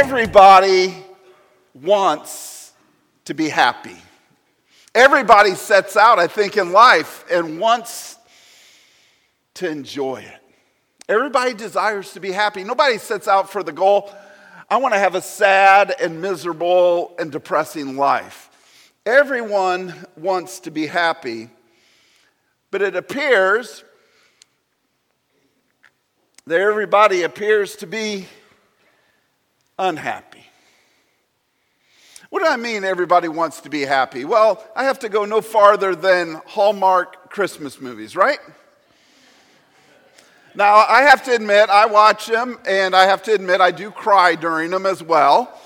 Everybody wants to be happy. Everybody sets out, I think, in life and wants to enjoy it. Everybody desires to be happy. Nobody sets out for the goal, I want to have a sad and miserable and depressing life. Everyone wants to be happy, but it appears that everybody appears to be unhappy. What do I mean everybody wants to be happy? Well, I have to go no farther than Hallmark Christmas movies, right? Now, I have to admit, I watch them, and I have to admit, I do cry during them as well.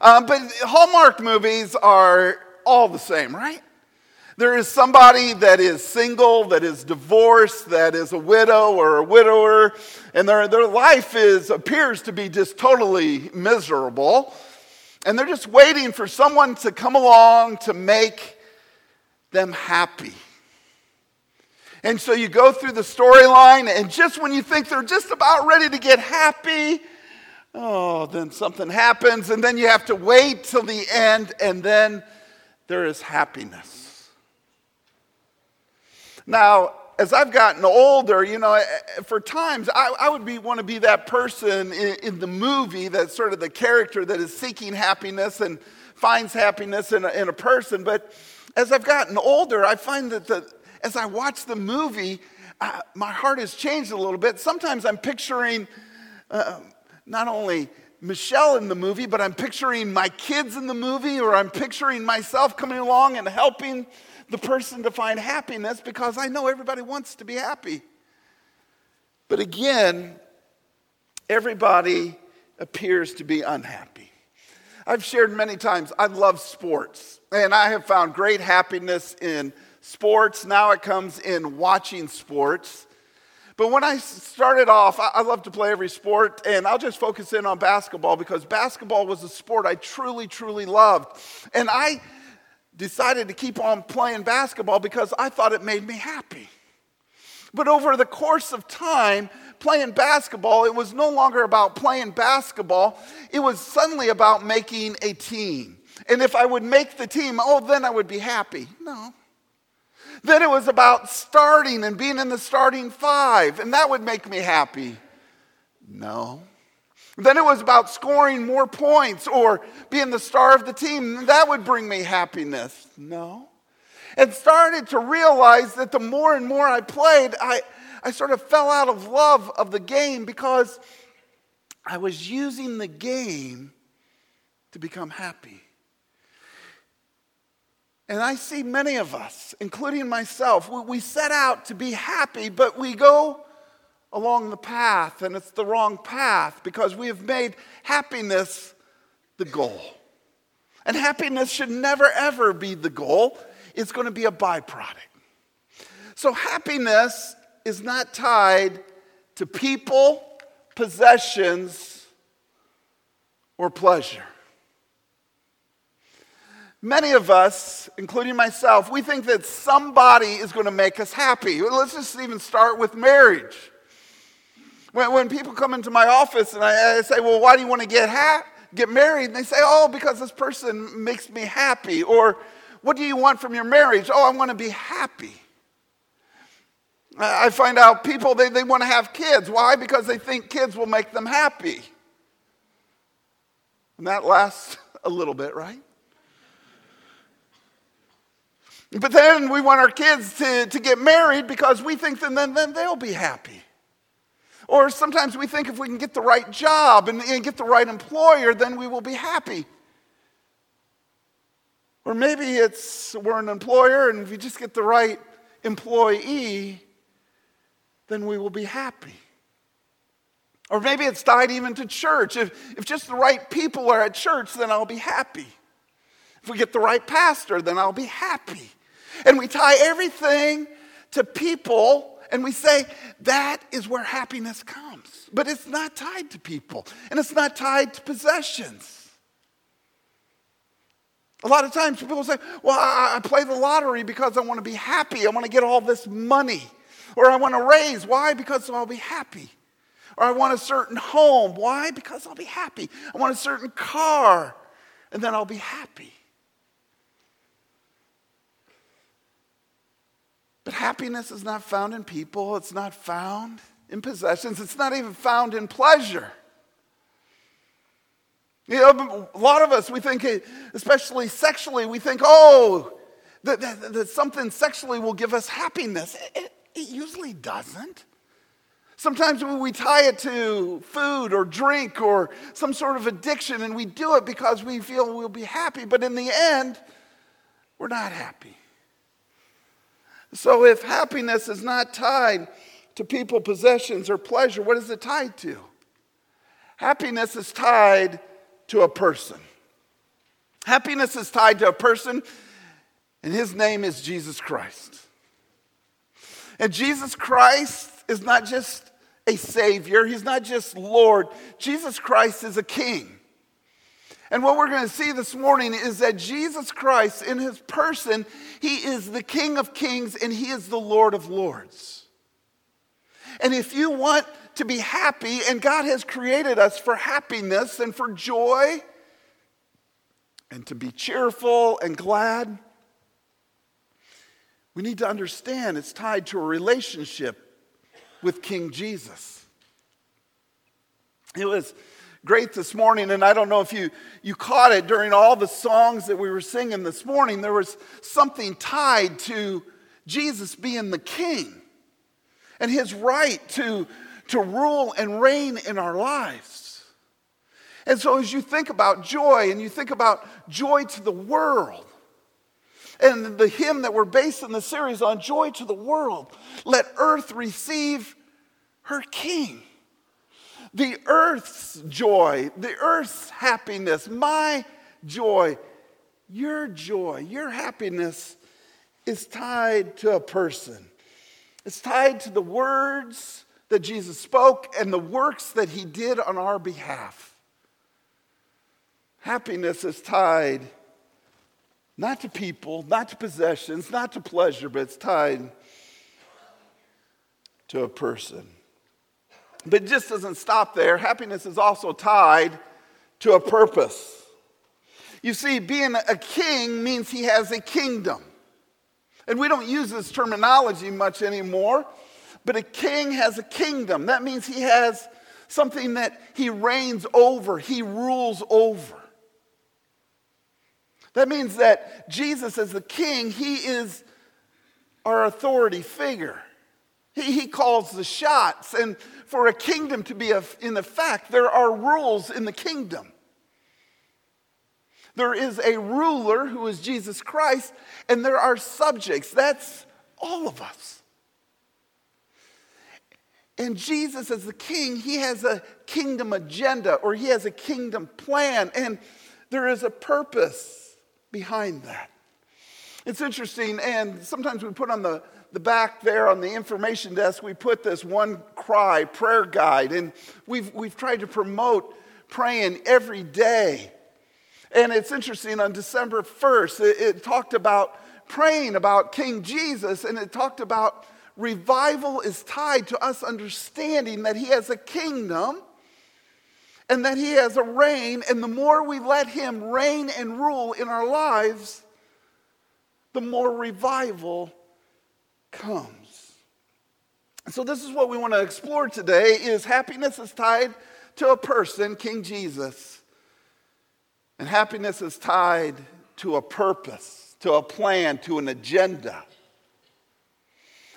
Um, but Hallmark movies are all the same, right? There is somebody that is single, that is divorced, that is a widow or a widower, and their, their life is, appears to be just totally miserable. And they're just waiting for someone to come along to make them happy. And so you go through the storyline, and just when you think they're just about ready to get happy, oh, then something happens, and then you have to wait till the end, and then there is happiness. Now, as I've gotten older, you know, for times I, I would be, want to be that person in, in, the movie that's sort of the character that is seeking happiness and finds happiness in a, in a person. But as I've gotten older, I find that the, as I watch the movie, uh, my heart has changed a little bit. Sometimes I'm picturing uh, not only Michelle in the movie, but I'm picturing my kids in the movie, or I'm picturing myself coming along and helping the person to find happiness because I know everybody wants to be happy. But again, everybody appears to be unhappy. I've shared many times, I love sports, and I have found great happiness in sports. Now it comes in watching sports. But when I started off, I love to play every sport, and I'll just focus in on basketball because basketball was a sport I truly, truly loved. And I decided to keep on playing basketball because I thought it made me happy. But over the course of time, playing basketball, it was no longer about playing basketball. It was suddenly about making a team. And if I would make the team, oh, then I would be happy. No. Then it was about starting and being in the starting five, and that would make me happy. No. Then it was about scoring more points or being the star of the team. That would bring me happiness. No. And started to realize that the more and more I played, I, I sort of fell out of love of the game because I was using the game to become happy. And I see many of us, including myself, we set out to be happy, but we go along the path, and it's the wrong path because we have made happiness the goal. And happiness should never, ever be the goal, it's going to be a byproduct. So, happiness is not tied to people, possessions, or pleasure. Many of us, including myself, we think that somebody is going to make us happy. Let's just even start with marriage. When, when people come into my office and I, I say, Well, why do you want to get, ha- get married? And they say, Oh, because this person makes me happy. Or, What do you want from your marriage? Oh, I want to be happy. I find out people, they, they want to have kids. Why? Because they think kids will make them happy. And that lasts a little bit, right? But then we want our kids to, to get married because we think that then, then they'll be happy. Or sometimes we think if we can get the right job and, and get the right employer, then we will be happy. Or maybe it's we're an employer and if we just get the right employee, then we will be happy. Or maybe it's tied even to church. If, if just the right people are at church, then I'll be happy. If we get the right pastor, then I'll be happy. And we tie everything to people and we say that is where happiness comes. But it's not tied to people, and it's not tied to possessions. A lot of times people say, Well, I, play the lottery because I want to be happy. I want to get all this money. Or I want to raise. Why? Because I'll be happy. Or I want a certain home. Why? Because I'll be happy. I want a certain car, and then I'll be happy. But happiness is not found in people, it's not found in possessions, it's not even found in pleasure. You know, a lot of us, we think, eh, especially sexually, we think, oh, that, that, that something sexually will give us happiness. It, it usually doesn't. Sometimes we tie it to food or drink or some sort of addiction, and we do it because we feel we'll be happy, but in the end, we're not happy. So if happiness is not tied to people, possessions, or pleasure, what is it tied to? Happiness is tied to a person. Happiness is tied to a person, and his name is Jesus Christ. And Jesus Christ is not just a Savior, He's not just Lord. Jesus Christ is a King. And what we're going to see this morning is that Jesus Christ, in His person, He is the King of Kings and He is the Lord of Lords. And if you want to be happy, and God has created us for happiness and for joy, and to be cheerful and glad, we need to understand it's tied to a relationship with King Jesus. It was great this morning, and I don't know if you, you caught it during all the songs that we were singing this morning. There was something tied to Jesus being the king and his right to, to rule and reign in our lives. And so, as you think about joy and you think about joy to the world, and the hymn that we're basing the series on, Joy to the World. Let earth receive her king. The earth's joy, the earth's happiness, my joy, your joy, your happiness is tied to a person. It's tied to the words that Jesus spoke and the works that he did on our behalf. Happiness is tied not to people, not to possessions, not to pleasure, but it's tied to a person. But it just doesn't stop there. Happiness is also tied to a purpose. You see, being a king means he has a kingdom. And we don't use this terminology much anymore, but a king has a kingdom. That means he has something that he reigns over, he rules over. That means that Jesus, as the king, he is our authority figure. He, he calls the shots. And for a kingdom to be in effect, there are rules in the kingdom. There is a ruler who is Jesus Christ, and there are subjects. That's all of us. And Jesus, as the king, he has a kingdom agenda or he has a kingdom plan, and there is a purpose behind that. It's interesting, and sometimes we put on the, the back there on the information desk, we put this one cry prayer guide, and we've, we've tried to promote praying every day. And it's interesting, on December 1st, it, it talked about praying about King Jesus, and it talked about revival is tied to us understanding that he has a kingdom and that He has a reign, and the more we let Him reign and rule in our lives, the more revival comes. So this is what we want to explore today is happiness is tied to a person, King Jesus. And happiness is tied to a purpose, to a plan, to an agenda.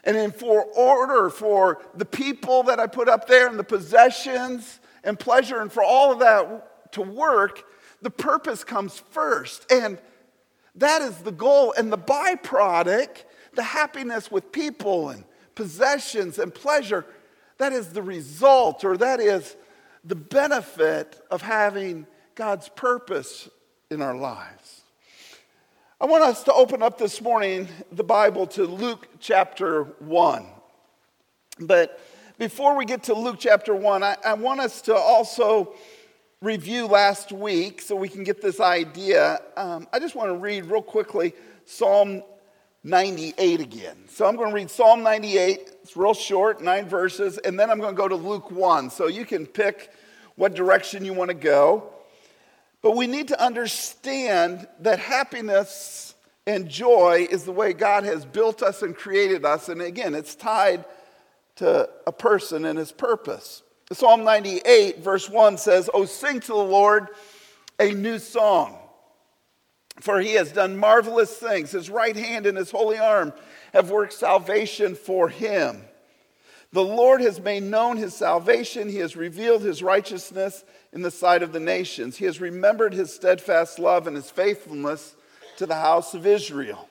And in for order for the people that I put up there and the possessions and pleasure and for all of that to work, the purpose comes first. And that is the goal. And the byproduct, the happiness with people and possessions and pleasure, that is the result or that is the benefit of having God's purpose in our lives. I want us to open up this morning the Bible to Luke chapter 1. But before we get to Luke chapter 1, I, I, want us to also review last week so we can get this idea. Um, I just want to read real quickly Psalm 98 again. So I'm going to read Psalm 98. It's real short, nine verses, and then I'm going to go to Luke 1. So you can pick what direction you want to go. But we need to understand that happiness and joy is the way God has built us and created us. And again, it's tied to a person and his purpose. Psalm 98, verse 1 says, Oh, sing to the Lord a new song for he has done marvelous things. His right hand and his holy arm have worked salvation for him. The Lord has made known his salvation. He has revealed his righteousness in the sight of the nations. He has remembered his steadfast love and his faithfulness to the house of Israel.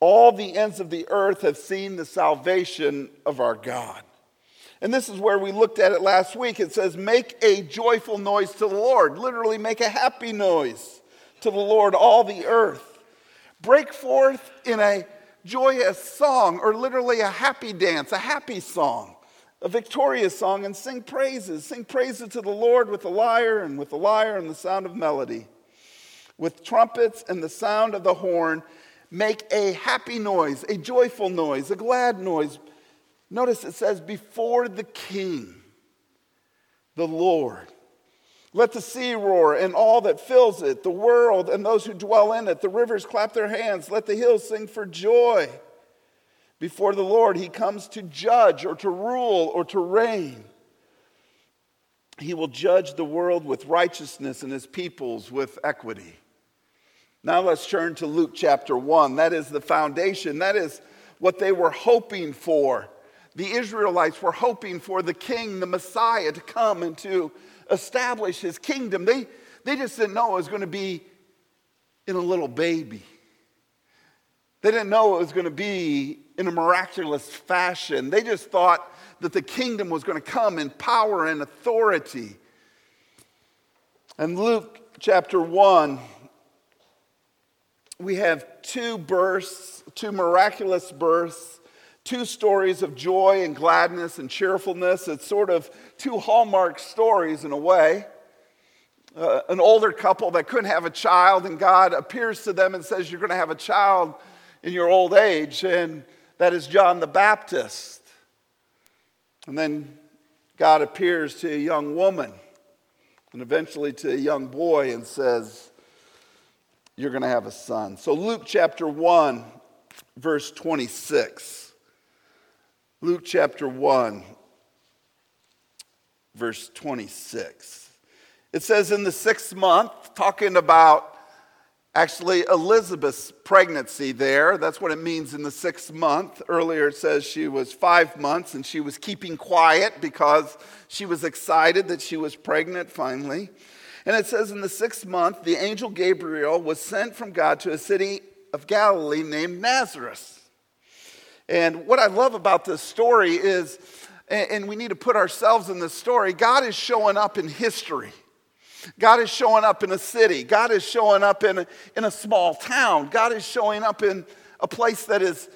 All the ends of the earth have seen the salvation of our God. And this is where we looked at it last week. It says, Make a joyful noise to the Lord. Literally, make a happy noise to the Lord, all the earth. Break forth in a joyous song, or literally a happy dance, a happy song, a victorious song, and sing praises. Sing praises to the Lord with the lyre and with the lyre and the sound of melody. With trumpets and the sound of the horn, make a happy noise, a joyful noise, a glad noise Notice it says, before the king, the Lord. Let the sea roar and all that fills it, the world and those who dwell in it. The rivers clap their hands. Let the hills sing for joy. Before the Lord, he comes to judge or to rule or to reign. He will judge the world with righteousness and his peoples with equity. Now let's turn to Luke chapter 1. That is the foundation, that is what they were hoping for the Israelites were hoping for the king, the Messiah, to come and to establish his kingdom. They, they just didn't know it was going to be in a little baby. They didn't know it was going to be in a miraculous fashion. They just thought that the kingdom was going to come in power and authority. And Luke chapter 1, we have two births, two miraculous births two stories of joy and gladness and cheerfulness. It's sort of two hallmark stories in a way. Uh, an older couple that couldn't have a child, and God appears to them and says, You're going to have a child in your old age, and that is John the Baptist. And then God appears to a young woman and eventually to a young boy and says, You're going to have a son. So, Luke chapter 1, verse 26. Luke chapter 1, verse 26. It says, In the sixth month, talking about actually Elizabeth's pregnancy there. That's what it means in the sixth month. Earlier it says she was five months and she was keeping quiet because she was excited that she was pregnant finally. And it says, In the sixth month, the angel Gabriel was sent from God to a city of Galilee named Nazareth and what I love about this story is, and we need to put ourselves in this story, God is showing up in history. God is showing up in a city. God is showing up in a, in a small town. God is showing up in a place that is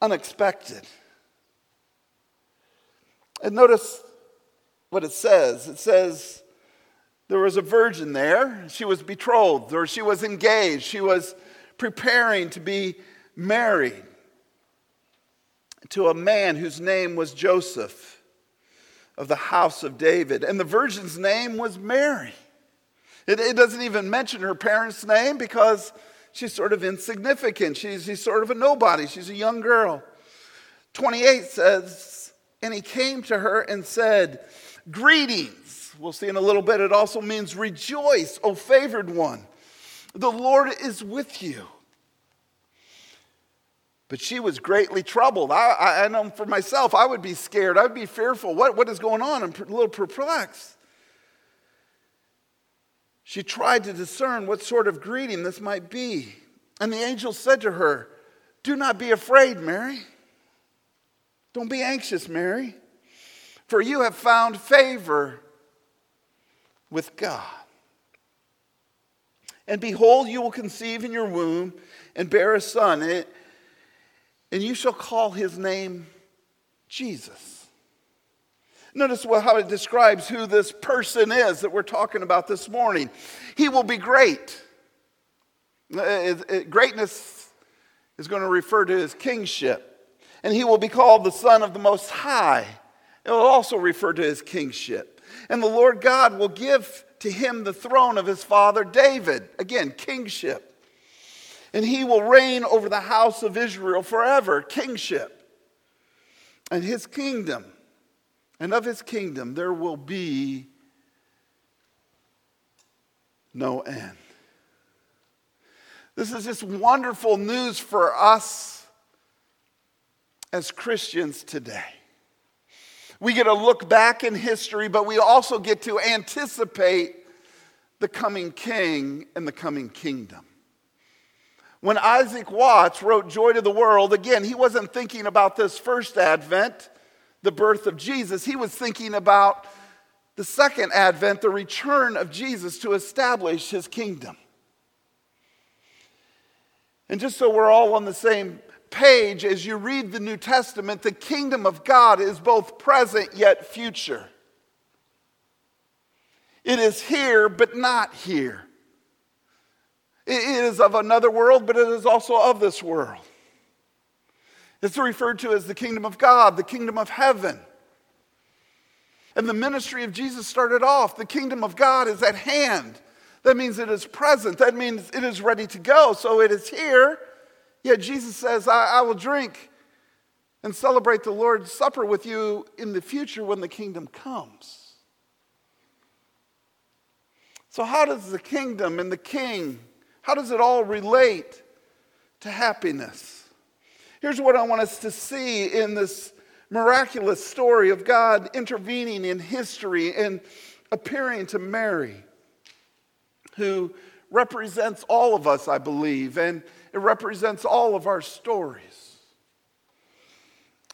unexpected. And notice what it says it says, there was a virgin there. She was betrothed or she was engaged. She was preparing to be married to a man whose name was Joseph of the house of David. And the virgin's name was Mary. It, it doesn't even mention her parents' name because she's sort of insignificant. She's, she's sort of a nobody. She's a young girl. 28 says, And he came to her and said, Greetings. We'll see in a little bit. It also means rejoice, O favored one. The Lord is with you. But she was greatly troubled. I, I, I, know for myself, I would be scared. I'd be fearful. What, what is going on? I'm a little perplexed. She tried to discern what sort of greeting this might be. And the angel said to her, Do not be afraid, Mary. Don't be anxious, Mary, for you have found favor with God. And behold, you will conceive in your womb and bear a son. And and you shall call his name Jesus. Notice how it describes who this person is that we're talking about this morning. He will be great. Uh, uh, greatness is going to refer to his kingship. And he will be called the Son of the Most High. It will also refer to his kingship. And the Lord God will give to him the throne of his father David. Again, kingship. And he will reign over the house of Israel forever. Kingship. And his kingdom, and of his kingdom, there will be no end. This is just wonderful news for us as Christians today. We get to look back in history, but we also get to anticipate the coming king and the coming kingdom. When Isaac Watts wrote Joy to the World, again, he wasn't thinking about this first advent, the birth of Jesus. He was thinking about the second advent, the return of Jesus to establish his kingdom. And just so we're all on the same page, as you read the New Testament, the kingdom of God is both present yet future. It is here, but not here. It is of another world, but it is also of this world. It's referred to as the kingdom of God, the kingdom of heaven. And the ministry of Jesus started off the kingdom of God is at hand. That means it is present. That means it is ready to go. So it is here. Yet Jesus says, I, I will drink and celebrate the Lord's Supper with you in the future when the kingdom comes. So, how does the kingdom and the king, how does it all relate to happiness? Here's what I want us to see in this miraculous story of God intervening in history and appearing to Mary who represents all of us, I believe, and it represents all of our stories.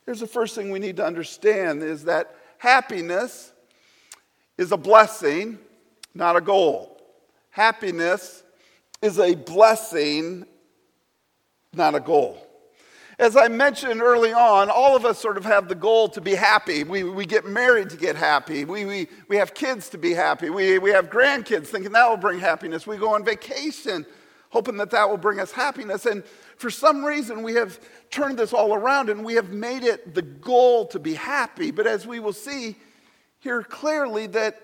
Here's the first thing we need to understand is that happiness is a blessing, not a goal. Happiness is a blessing, not a goal. As I mentioned early on, all of us sort of have the goal to be happy. We, we get married to get happy. We, we, we have kids to be happy. We, we have grandkids thinking that will bring happiness. We go on vacation hoping that that will bring us happiness. And for some reason, we have turned this all around and we have made it the goal to be happy. But as we will see here clearly, that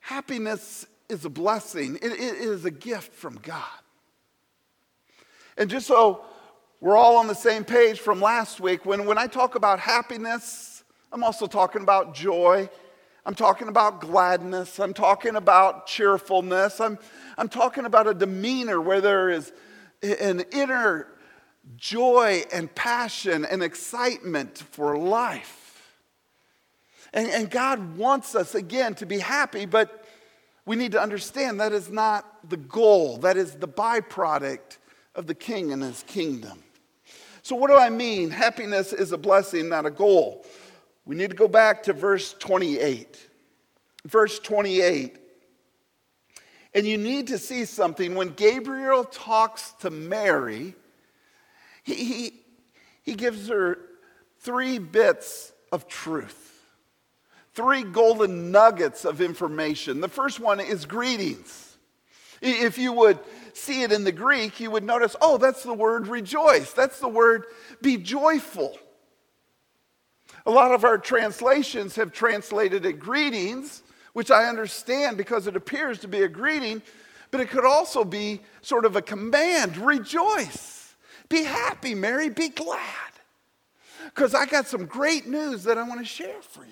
happiness is a blessing, it, it is a gift from God. And just so we're all on the same page from last week. When, when I talk about happiness, I'm also talking about joy. I'm talking about gladness. I'm talking about cheerfulness. I'm, I'm talking about a demeanor where there is an inner joy and passion and excitement for life. And, and God wants us, again, to be happy, but we need to understand that is not the goal, that is the byproduct of the king and his kingdom. So, what do I mean? Happiness is a blessing, not a goal. We need to go back to verse 28. Verse 28. And you need to see something. When Gabriel talks to Mary, he, he, he gives her three bits of truth, three golden nuggets of information. The first one is greetings. If you would see it in the Greek, you would notice, oh, that's the word rejoice. That's the word be joyful. A lot of our translations have translated it greetings, which I understand because it appears to be a greeting, but it could also be sort of a command rejoice. Be happy, Mary, be glad. Because I got some great news that I want to share for you.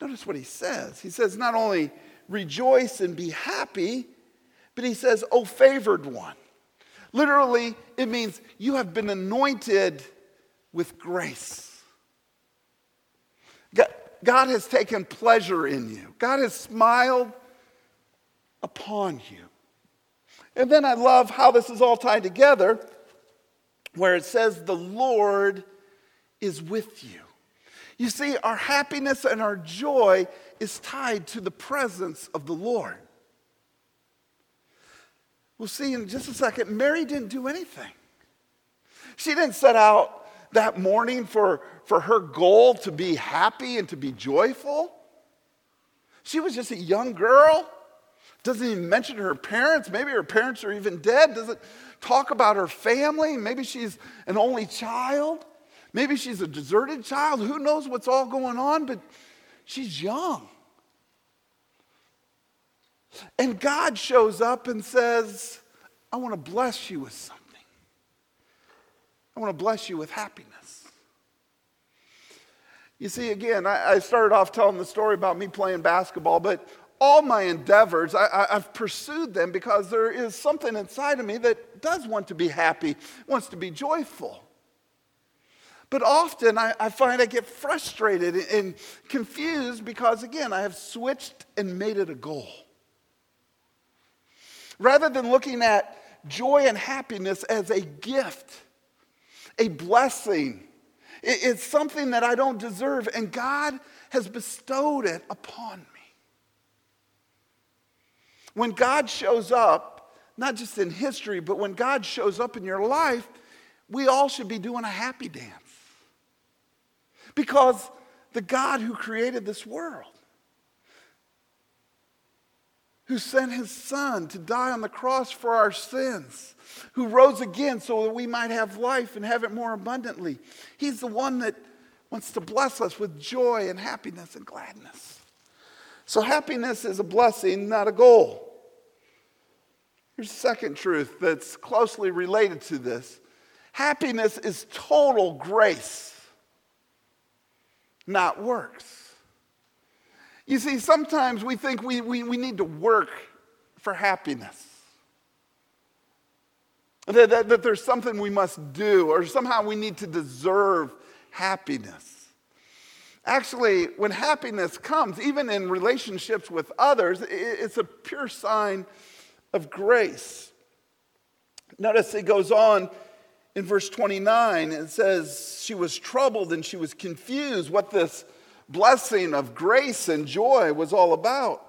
Notice what he says. He says, not only rejoice and be happy, but he says, oh, favored one. Literally, it means you have been anointed with grace. God has taken pleasure in you, God has smiled upon you. And then I love how this is all tied together, where it says, The Lord is with you. You see, our happiness and our joy is tied to the presence of the Lord. We'll see in just a second, Mary didn't do anything. She didn't set out that morning for, for her goal to be happy and to be joyful. She was just a young girl Doesn't even mention her parents. Maybe her parents are even dead. Doesn't talk about her family. Maybe she's an only child. Maybe she's a deserted child. Who knows what's all going on, but she's young. And God shows up and says, I want to bless you with something. I want to bless you with happiness. You see, again, I, I started off telling the story about me playing basketball, but all my endeavors, I, have pursued them because there is something inside of me that does want to be happy, wants to be joyful. But often I, I find I get frustrated and confused because, again, I have switched and made it a goal. Rather than looking at joy and happiness as a gift, a blessing, it's something that I don't deserve, and God has bestowed it upon me. When God shows up, not just in history, but when God shows up in your life, we all should be doing a happy dance. Because the God who created this world, who sent his son to die on the cross for our sins, who rose again so that we might have life and have it more abundantly. He's the one that wants to bless us with joy and happiness and gladness. So, happiness is a blessing, not a goal. Here's a second truth that's closely related to this happiness is total grace not works. You see, sometimes we think we, we, we need to work for happiness. That, that, that there's something we must do, or somehow we need to deserve happiness. Actually, when happiness comes, even in relationships with others, it's a pure sign of grace. Notice it goes on in verse 29, it says, She was troubled and she was confused what this blessing of grace and joy was all about.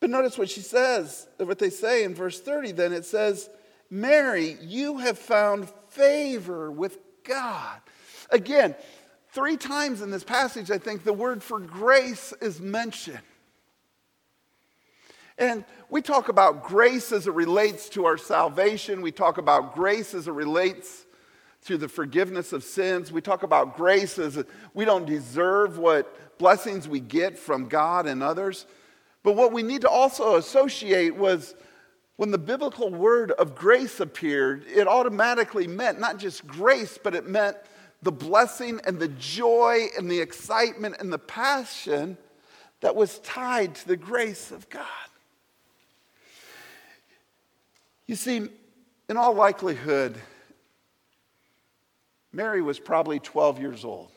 But notice what she says, what they say in verse 30. Then it says, Mary, you have found favor with God. Again, three times in this passage, I think the word for grace is mentioned. And we talk about grace as it relates to our salvation. We talk about grace as it relates to the forgiveness of sins. We talk about grace as we don't deserve what blessings we get from God and others. But what we need to also associate was when the biblical word of grace appeared, it automatically meant not just grace, but it meant the blessing and the joy and the excitement and the passion that was tied to the grace of God. You see, in all likelihood, Mary was probably 12 years old.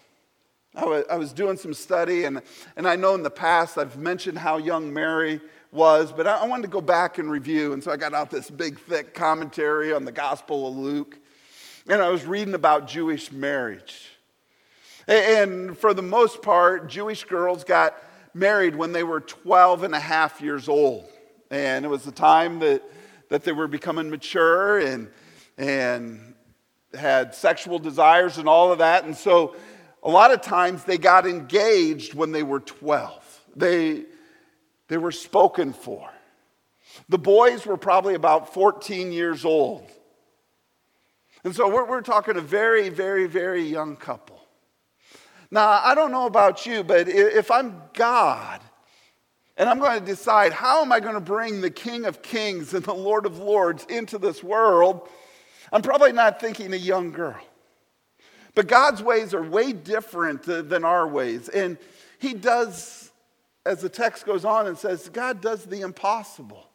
I was, doing some study, and, and I know in the past I've mentioned how young Mary was, but I wanted to go back and review. And so I got out this big, thick commentary on the Gospel of Luke, and I was reading about Jewish marriage. And for the most part, Jewish girls got married when they were 12 and a half years old. And it was the time that that they were becoming mature and, and had sexual desires and all of that. And so a lot of times they got engaged when they were 12. They, they were spoken for. The boys were probably about 14 years old. And so we're, we're talking a very, very, very young couple. Now, I don't know about you, but if I'm God and I'm going to decide how am I going to bring the King of Kings and the Lord of Lords into this world. I'm probably not thinking a young girl. But God's ways are way different than our ways. And He does, as the text goes on and says, God does the impossible.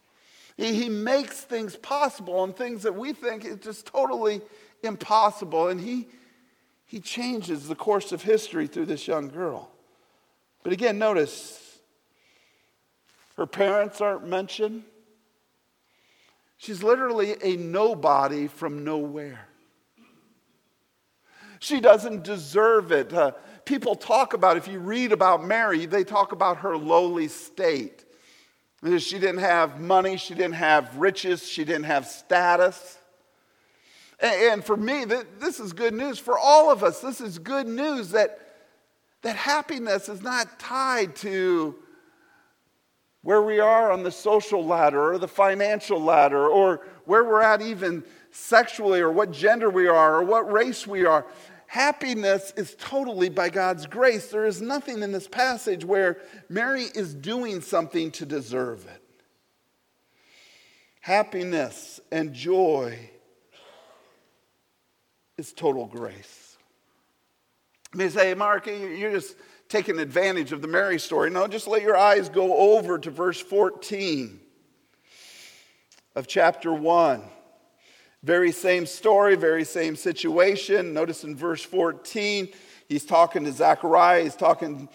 He, he makes things possible and things that we think is just totally impossible. And he, he changes the course of history through this young girl. But again, notice her parents aren't mentioned. She's literally a nobody from nowhere. She doesn't deserve it. Uh, people talk about, if you read about Mary, they talk about her lowly state. She didn't have money, she didn't have riches, she didn't have status. And for me, this is good news. For all of us, this is good news that, that happiness is not tied to where we are on the social ladder or the financial ladder or where we're at even sexually or what gender we are or what race we are. Happiness is totally by God's grace. There is nothing in this passage where Mary is doing something to deserve it. Happiness and joy is total grace. You say, Mark, you're just taking advantage of the Mary story. No, just let your eyes go over to verse 14 of chapter 1. Very same story, very same situation. Notice in verse 14, he's talking to Zechariah, he's talking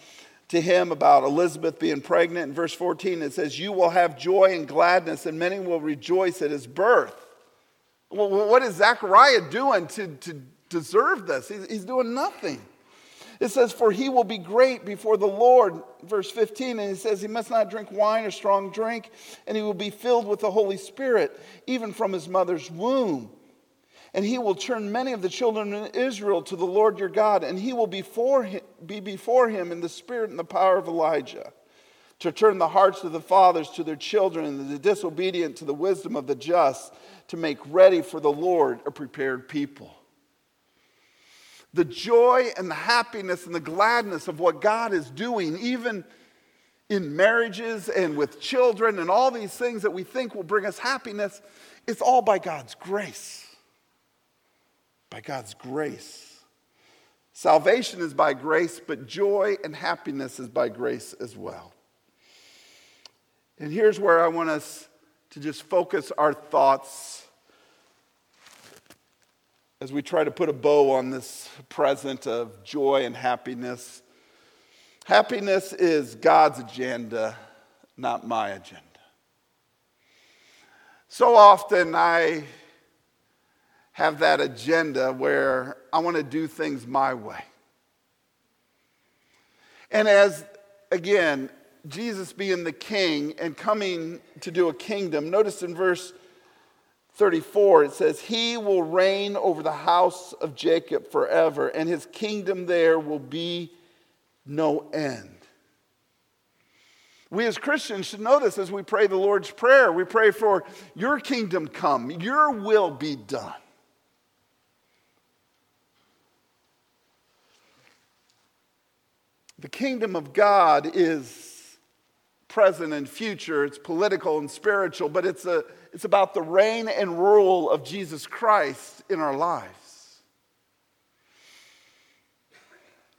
to him about Elizabeth being pregnant. In verse 14, it says, You will have joy and gladness, and many will rejoice at his birth. Well, what is Zechariah doing to, to deserve this? He's, he's doing nothing. It says, For he will be great before the Lord, verse 15, and he says, He must not drink wine or strong drink, and he will be filled with the Holy Spirit, even from his mother's womb. And he will turn many of the children of Israel to the Lord your God, and he will before him, be before him in the spirit and the power of Elijah, to turn the hearts of the fathers to their children, and the disobedient to the wisdom of the just, to make ready for the Lord a prepared people the joy and the happiness and the gladness of what God is doing, even in marriages and with children and all these things that we think will bring us happiness, it's all by God's grace. By God's grace. Salvation is by grace, but joy and happiness is by grace as well. And here's where I want us to just focus our thoughts as we try to put a bow on this present of joy and happiness. Happiness is God's agenda, not my agenda. So often I have that agenda where I want to do things my way. And as, again, Jesus being the king and coming to do a kingdom, notice in verse 34, it says, He will reign over the house of Jacob forever, and his kingdom there will be no end. We as Christians should know this as we pray the Lord's Prayer. We pray for your kingdom come, your will be done. The kingdom of God is present and future, it's political and spiritual, but it's a it's about the reign and rule of Jesus Christ in our lives.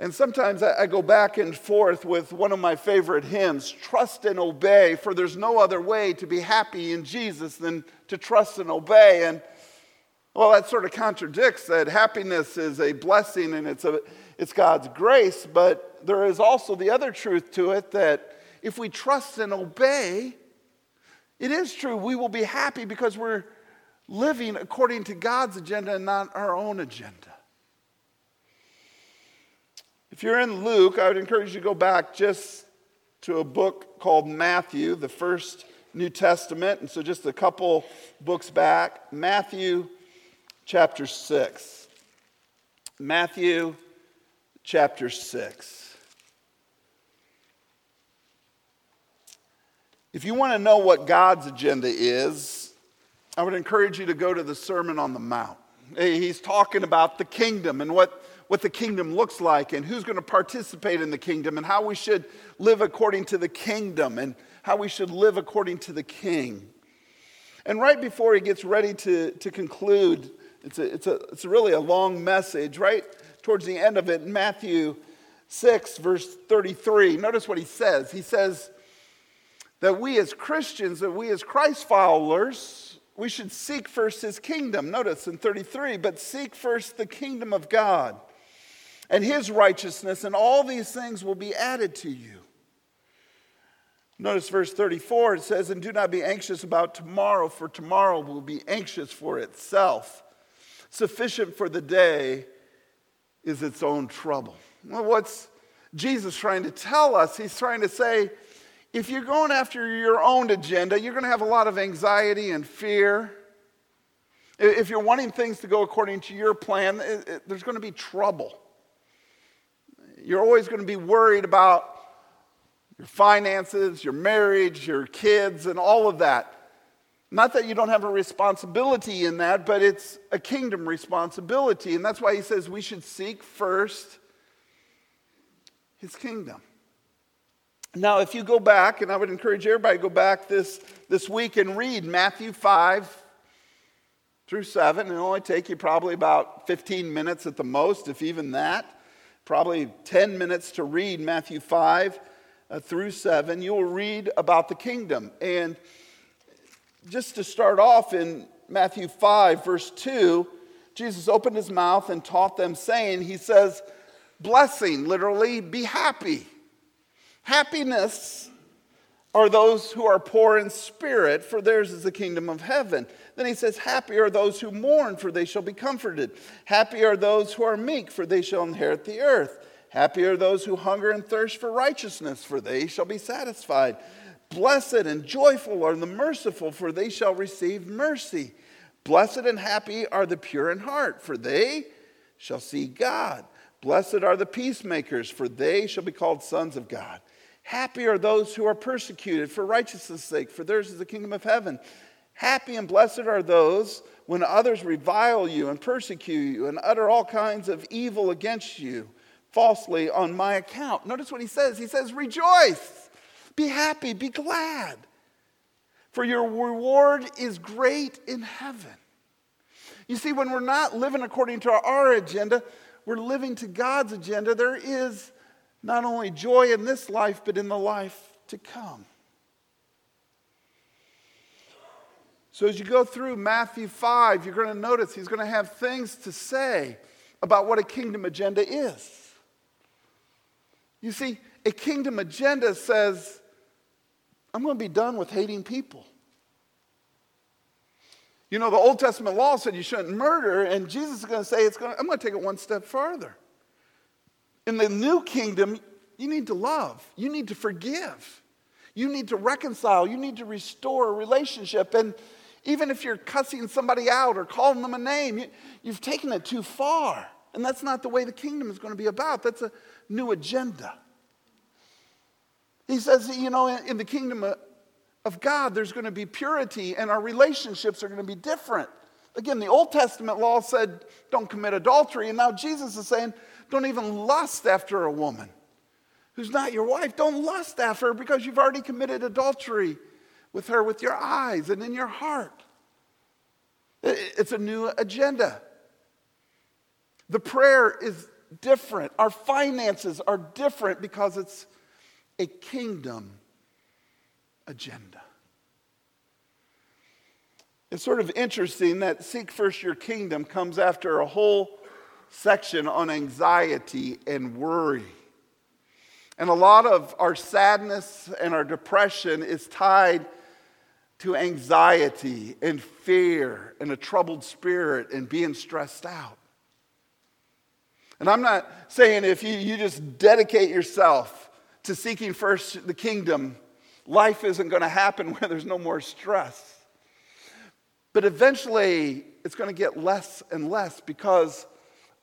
And sometimes I, go back and forth with one of my favorite hymns trust and obey, for there's no other way to be happy in Jesus than to trust and obey. And well, that sort of contradicts that happiness is a blessing and it's, a, it's God's grace, but there is also the other truth to it that if we trust and obey, it is true, we will be happy because we're living according to God's agenda and not our own agenda. If you're in Luke, I would encourage you to go back just to a book called Matthew, the first New Testament. And so, just a couple books back, Matthew chapter 6. Matthew chapter 6. If you want to know what God's agenda is, I would encourage you to go to the Sermon on the Mount. He's talking about the kingdom and what, what the kingdom looks like and who's going to participate in the kingdom and how we should live according to the kingdom and how we should live according to the king. And right before he gets ready to, to conclude, it's, a, it's, a, it's really a long message, right towards the end of it, Matthew 6, verse 33, notice what he says. He says, that we as Christians, that we as Christ followers, we should seek first his kingdom. Notice in 33, but seek first the kingdom of God and his righteousness, and all these things will be added to you. Notice verse 34, it says, And do not be anxious about tomorrow, for tomorrow will be anxious for itself. Sufficient for the day is its own trouble. Well, what's Jesus trying to tell us? He's trying to say, if you're going after your own agenda, you're going to have a lot of anxiety and fear. If you're wanting things to go according to your plan, it, it, there's going to be trouble. You're always going to be worried about your finances, your marriage, your kids, and all of that. Not that you don't have a responsibility in that, but it's a kingdom responsibility. And that's why he says we should seek first his kingdom. Now, if you go back, and I would encourage everybody to go back this, this week and read Matthew 5 through 7. It'll only take you probably about 15 minutes at the most, if even that. Probably 10 minutes to read Matthew 5 uh, through 7. You will read about the kingdom. And just to start off in Matthew 5, verse 2, Jesus opened his mouth and taught them, saying, He says, blessing, literally, be happy. Happiness are those who are poor in spirit, for theirs is the kingdom of heaven. Then he says, Happy are those who mourn, for they shall be comforted. Happy are those who are meek, for they shall inherit the earth. Happy are those who hunger and thirst for righteousness, for they shall be satisfied. Blessed and joyful are the merciful, for they shall receive mercy. Blessed and happy are the pure in heart, for they shall see God. Blessed are the peacemakers, for they shall be called sons of God. Happy are those who are persecuted for righteousness' sake, for theirs is the kingdom of heaven. Happy and blessed are those when others revile you and persecute you and utter all kinds of evil against you falsely on my account. Notice what he says. He says, Rejoice be happy, be glad, for your reward is great in heaven. You see, when we're not living according to our agenda, we're living to God's agenda. There is not only joy in this life, but in the life to come. So, as you go through Matthew 5, you're going to notice he's going to have things to say about what a kingdom agenda is. You see, a kingdom agenda says I'm going to be done with hating people. You know, the Old Testament law said you shouldn't murder, and Jesus is going to say, it's going to, I'm going to take it one step further. In the new kingdom, you need to love, you need to forgive, you need to reconcile, you need to restore a relationship. And even if you're cussing somebody out or calling them a name, you, you've taken it too far. And that's not the way the kingdom is going to be about. That's a new agenda. He says, you know, in the kingdom of God, there's going to be purity and our relationships are going to be different. Again, the Old Testament law said, don't commit adultery. And now Jesus is saying, don't even lust after a woman who's not your wife. Don't lust after her because you've already committed adultery with her with your eyes and in your heart. It's a new agenda. The prayer is different. Our finances are different because it's a kingdom agenda. It's sort of interesting that Seek First Your Kingdom comes after a whole section on anxiety and worry. And a lot of our sadness and our depression is tied to anxiety and fear and a troubled spirit and being stressed out. And I'm not saying if you, you just dedicate yourself to seeking first the kingdom, life isn't going to happen where there's no more stress. But eventually, it's going to get less and less because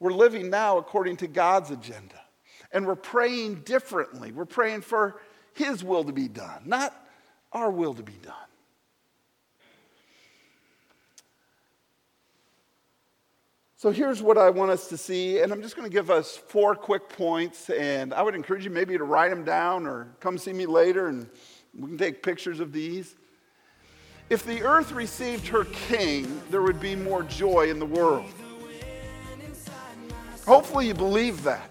we're living now according to God's agenda. And we're praying differently. We're praying for His will to be done, not our will to be done. So here's what I want us to see, and I'm just going to give us four quick points, and I would encourage you maybe to write them down or come see me later and we can take pictures of these. If the earth received her king, there would be more joy in the world. Hopefully, you believe that.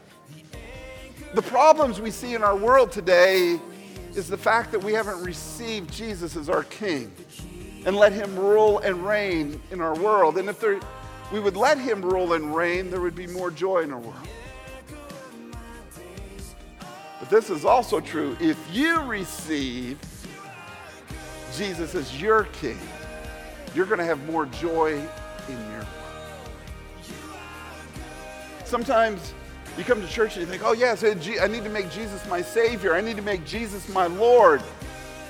The problems we see in our world today is the fact that we haven't received Jesus as our king and let him rule and reign in our world. And if there we would let him rule and reign, there would be more joy in our world. But this is also true. If you receive Jesus as your king, you're going to have more joy in your world. Sometimes you come to church and you think, oh, yes, I need to make Jesus my Savior. I need to make Jesus my Lord.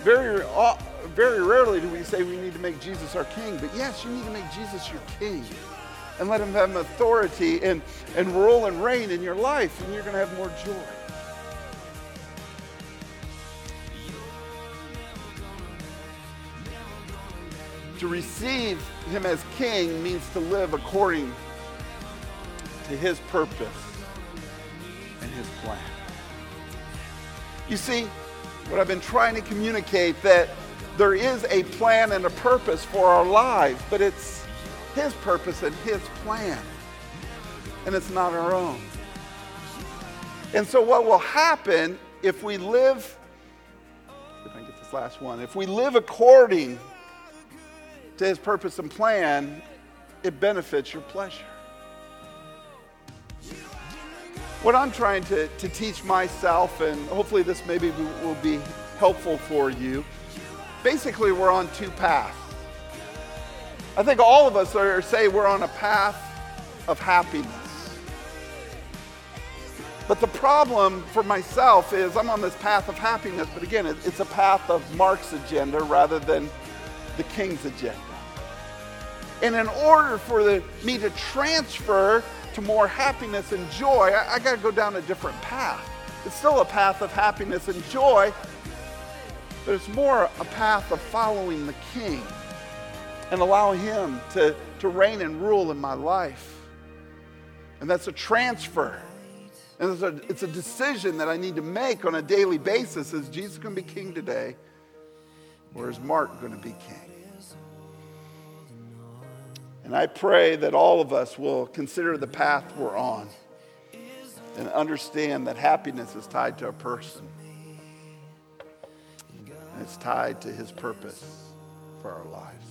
Very, uh, very rarely do we say we need to make Jesus our King, but yes, you need to make Jesus your King and let Him have authority and, and rule and reign in your life, and you're going to have more joy. To receive him as king means to live according to his purpose and his plan. You see, what I've been trying to communicate that there is a plan and a purpose for our lives, but it's his purpose and his plan. And it's not our own. And so what will happen if we live if I get this last one, if we live according to his purpose and plan, it benefits your pleasure. What I'm trying to, to teach myself, and hopefully this maybe will be helpful for you, basically we're on two paths. I think all of us are say we're on a path of happiness. But the problem for myself is I'm on this path of happiness, but again, it's a path of Mark's agenda rather than the king's agenda. And in order for the, me to transfer to more happiness and joy, I, I got to go down a different path. It's still a path of happiness and joy, but it's more a path of following the king and allowing him to, to reign and rule in my life. And that's a transfer. And it's a, it's a decision that I need to make on a daily basis. Is Jesus going to be king today? Or is Mark going to be king? And I pray that all of us will consider the path we're on and understand that happiness is tied to a person. And it's tied to his purpose for our lives.